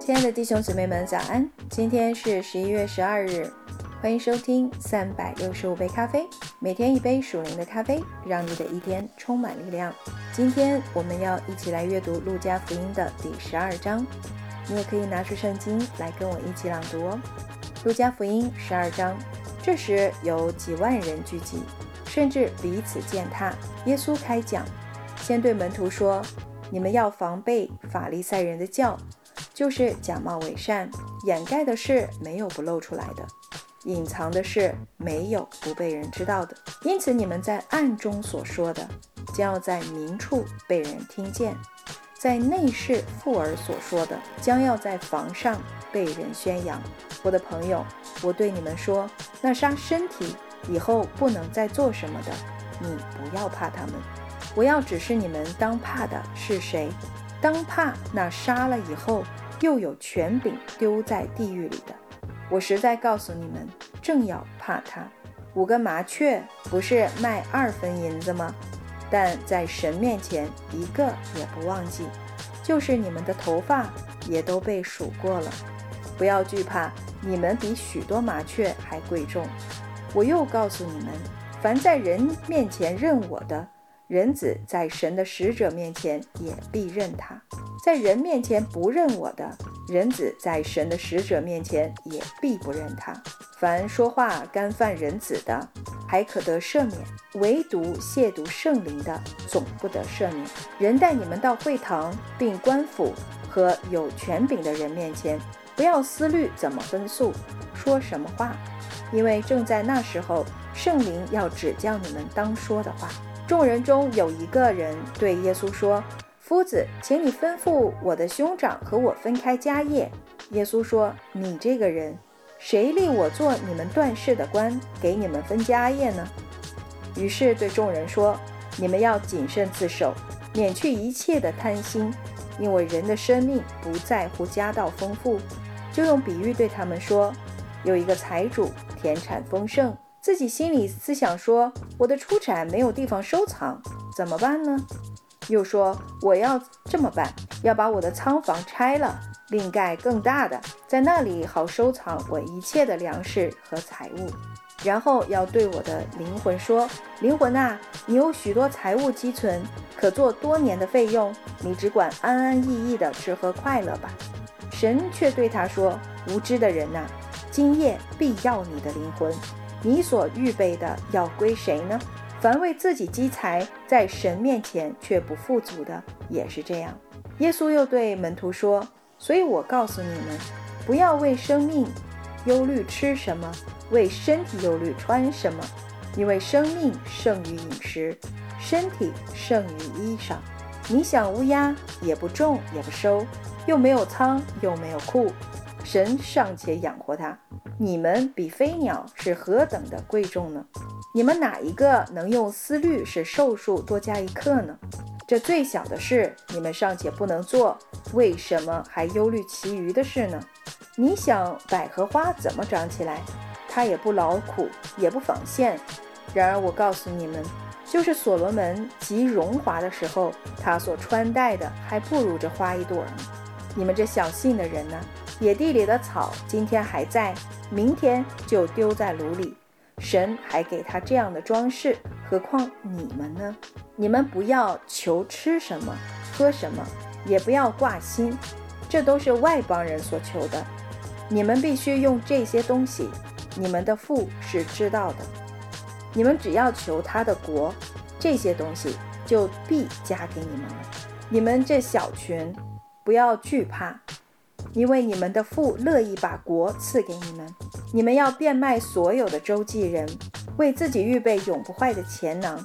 亲爱的弟兄姊妹们，早安！今天是十一月十二日，欢迎收听三百六十五杯咖啡，每天一杯属灵的咖啡，让你的一天充满力量。今天我们要一起来阅读路加福音的第十二章，你也可以拿出圣经来跟我一起朗读哦。路加福音十二章，这时有几万人聚集，甚至彼此践踏。耶稣开讲，先对门徒说：“你们要防备法利赛人的教。”就是假冒伪善，掩盖的事没有不露出来的，隐藏的事没有不被人知道的。因此，你们在暗中所说的，将要在明处被人听见；在内室妇儿所说的，将要在房上被人宣扬。我的朋友，我对你们说，那杀身体以后不能再做什么的，你不要怕他们。我要指示你们当怕的是谁，当怕那杀了以后。又有权柄丢在地狱里的，我实在告诉你们，正要怕他。五个麻雀不是卖二分银子吗？但在神面前一个也不忘记，就是你们的头发也都被数过了。不要惧怕，你们比许多麻雀还贵重。我又告诉你们，凡在人面前认我的，人子在神的使者面前也必认他。在人面前不认我的人子，在神的使者面前也必不认他。凡说话干犯人子的，还可得赦免；唯独亵渎圣灵的，总不得赦免。人带你们到会堂，并官府和有权柄的人面前，不要思虑怎么分诉，说什么话，因为正在那时候，圣灵要指教你们当说的话。众人中有一个人对耶稣说。夫子，请你吩咐我的兄长和我分开家业。耶稣说：“你这个人，谁立我做你们断事的官，给你们分家业呢？”于是对众人说：“你们要谨慎自守，免去一切的贪心，因为人的生命不在乎家道丰富。”就用比喻对他们说：“有一个财主，田产丰盛，自己心里思想说：我的出产没有地方收藏，怎么办呢？”又说：“我要这么办，要把我的仓房拆了，另盖更大的，在那里好收藏我一切的粮食和财物。然后要对我的灵魂说：灵魂啊，你有许多财物积存，可做多年的费用，你只管安安逸逸的吃喝快乐吧。神却对他说：无知的人呐，今夜必要你的灵魂，你所预备的要归谁呢？”凡为自己积财，在神面前却不富足的，也是这样。耶稣又对门徒说：“所以我告诉你们，不要为生命忧虑吃什么，为身体忧虑穿什么，因为生命胜于饮食，身体胜于衣裳。你想乌鸦也不种也不收，又没有仓又没有库，神尚且养活它，你们比飞鸟是何等的贵重呢？”你们哪一个能用思虑使寿数多加一刻呢？这最小的事你们尚且不能做，为什么还忧虑其余的事呢？你想百合花怎么长起来？它也不劳苦，也不纺线。然而我告诉你们，就是所罗门极荣华的时候，他所穿戴的还不如这花一朵呢。你们这小信的人呢？野地里的草今天还在，明天就丢在炉里。神还给他这样的装饰，何况你们呢？你们不要求吃什么、喝什么，也不要挂心，这都是外邦人所求的。你们必须用这些东西，你们的父是知道的。你们只要求他的国，这些东西就必加给你们了。你们这小群，不要惧怕。因为你们的父乐意把国赐给你们，你们要变卖所有的周记人，为自己预备永不坏的钱囊，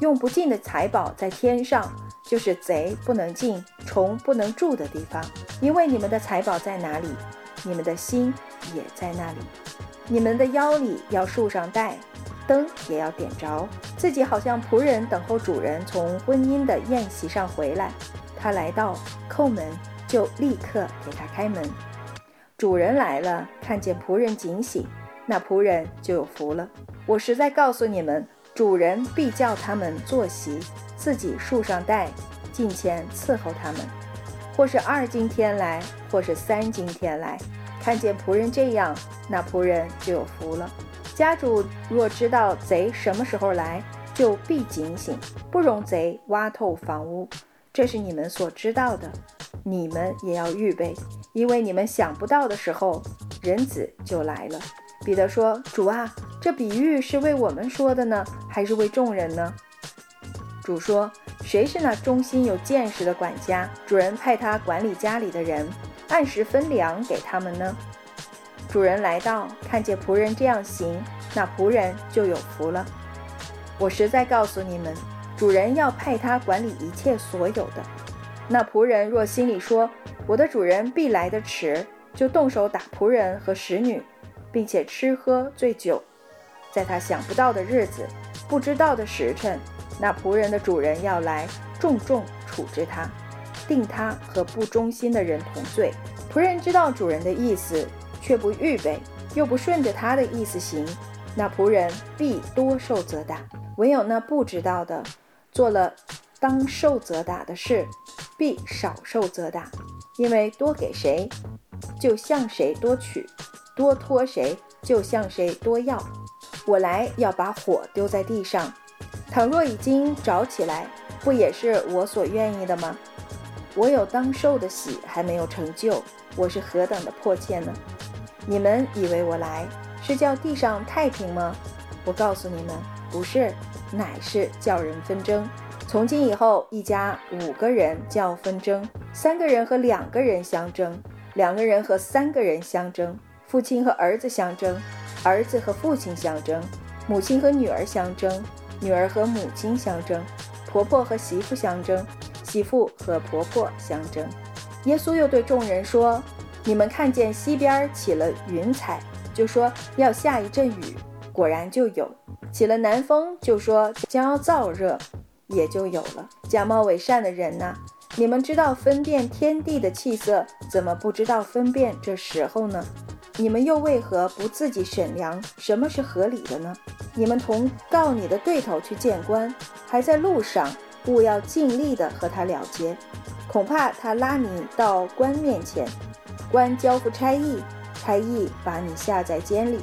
用不尽的财宝在天上，就是贼不能进，虫不能住的地方。因为你们的财宝在哪里，你们的心也在那里。你们的腰里要束上带，灯也要点着，自己好像仆人等候主人从婚姻的宴席上回来，他来到叩门。就立刻给他开门。主人来了，看见仆人警醒，那仆人就有福了。我实在告诉你们，主人必叫他们坐席，自己束上带，进前伺候他们。或是二更天来，或是三更天来，看见仆人这样，那仆人就有福了。家主若知道贼什么时候来，就必警醒，不容贼挖透房屋。这是你们所知道的，你们也要预备，因为你们想不到的时候，人子就来了。彼得说：“主啊，这比喻是为我们说的呢，还是为众人呢？”主说：“谁是那忠心有见识的管家？主人派他管理家里的人，按时分粮给他们呢？主人来到，看见仆人这样行，那仆人就有福了。我实在告诉你们。”主人要派他管理一切所有的，那仆人若心里说：“我的主人必来的迟”，就动手打仆人和使女，并且吃喝醉酒，在他想不到的日子、不知道的时辰，那仆人的主人要来重重处置他，定他和不忠心的人同罪。仆人知道主人的意思，却不预备，又不顺着他的意思行，那仆人必多受责打；唯有那不知道的，做了当受责打的事，必少受责打，因为多给谁，就向谁多取；多托谁，就向谁多要。我来要把火丢在地上，倘若已经着起来，不也是我所愿意的吗？我有当受的喜还没有成就，我是何等的迫切呢？你们以为我来是叫地上太平吗？我告诉你们，不是。乃是叫人纷争。从今以后，一家五个人叫纷争，三个人和两个人相争，两个人和三个人相争，父亲和儿子相争，儿子和父亲相争，母亲和女儿相争，女儿和母亲相争，婆婆和媳妇相争，媳妇和婆婆相争。耶稣又对众人说：“你们看见西边起了云彩，就说要下一阵雨，果然就有。”起了南风，就说将要燥热，也就有了。假冒伪善的人呐，你们知道分辨天地的气色，怎么不知道分辨这时候呢？你们又为何不自己审量什么是合理的呢？你们同告你的对头去见官，还在路上，务要尽力的和他了结，恐怕他拉你到官面前，官交付差役，差役把你下在监里。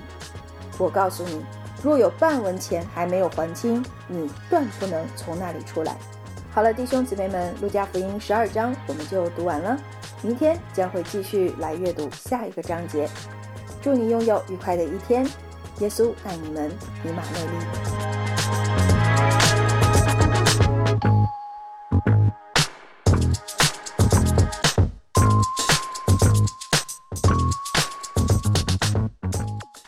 我告诉你。若有半文钱还没有还清，你断不能从那里出来。好了，弟兄姊妹们，《路加福音》十二章我们就读完了，明天将会继续来阅读下一个章节。祝你拥有愉快的一天，耶稣爱你们，以马内利。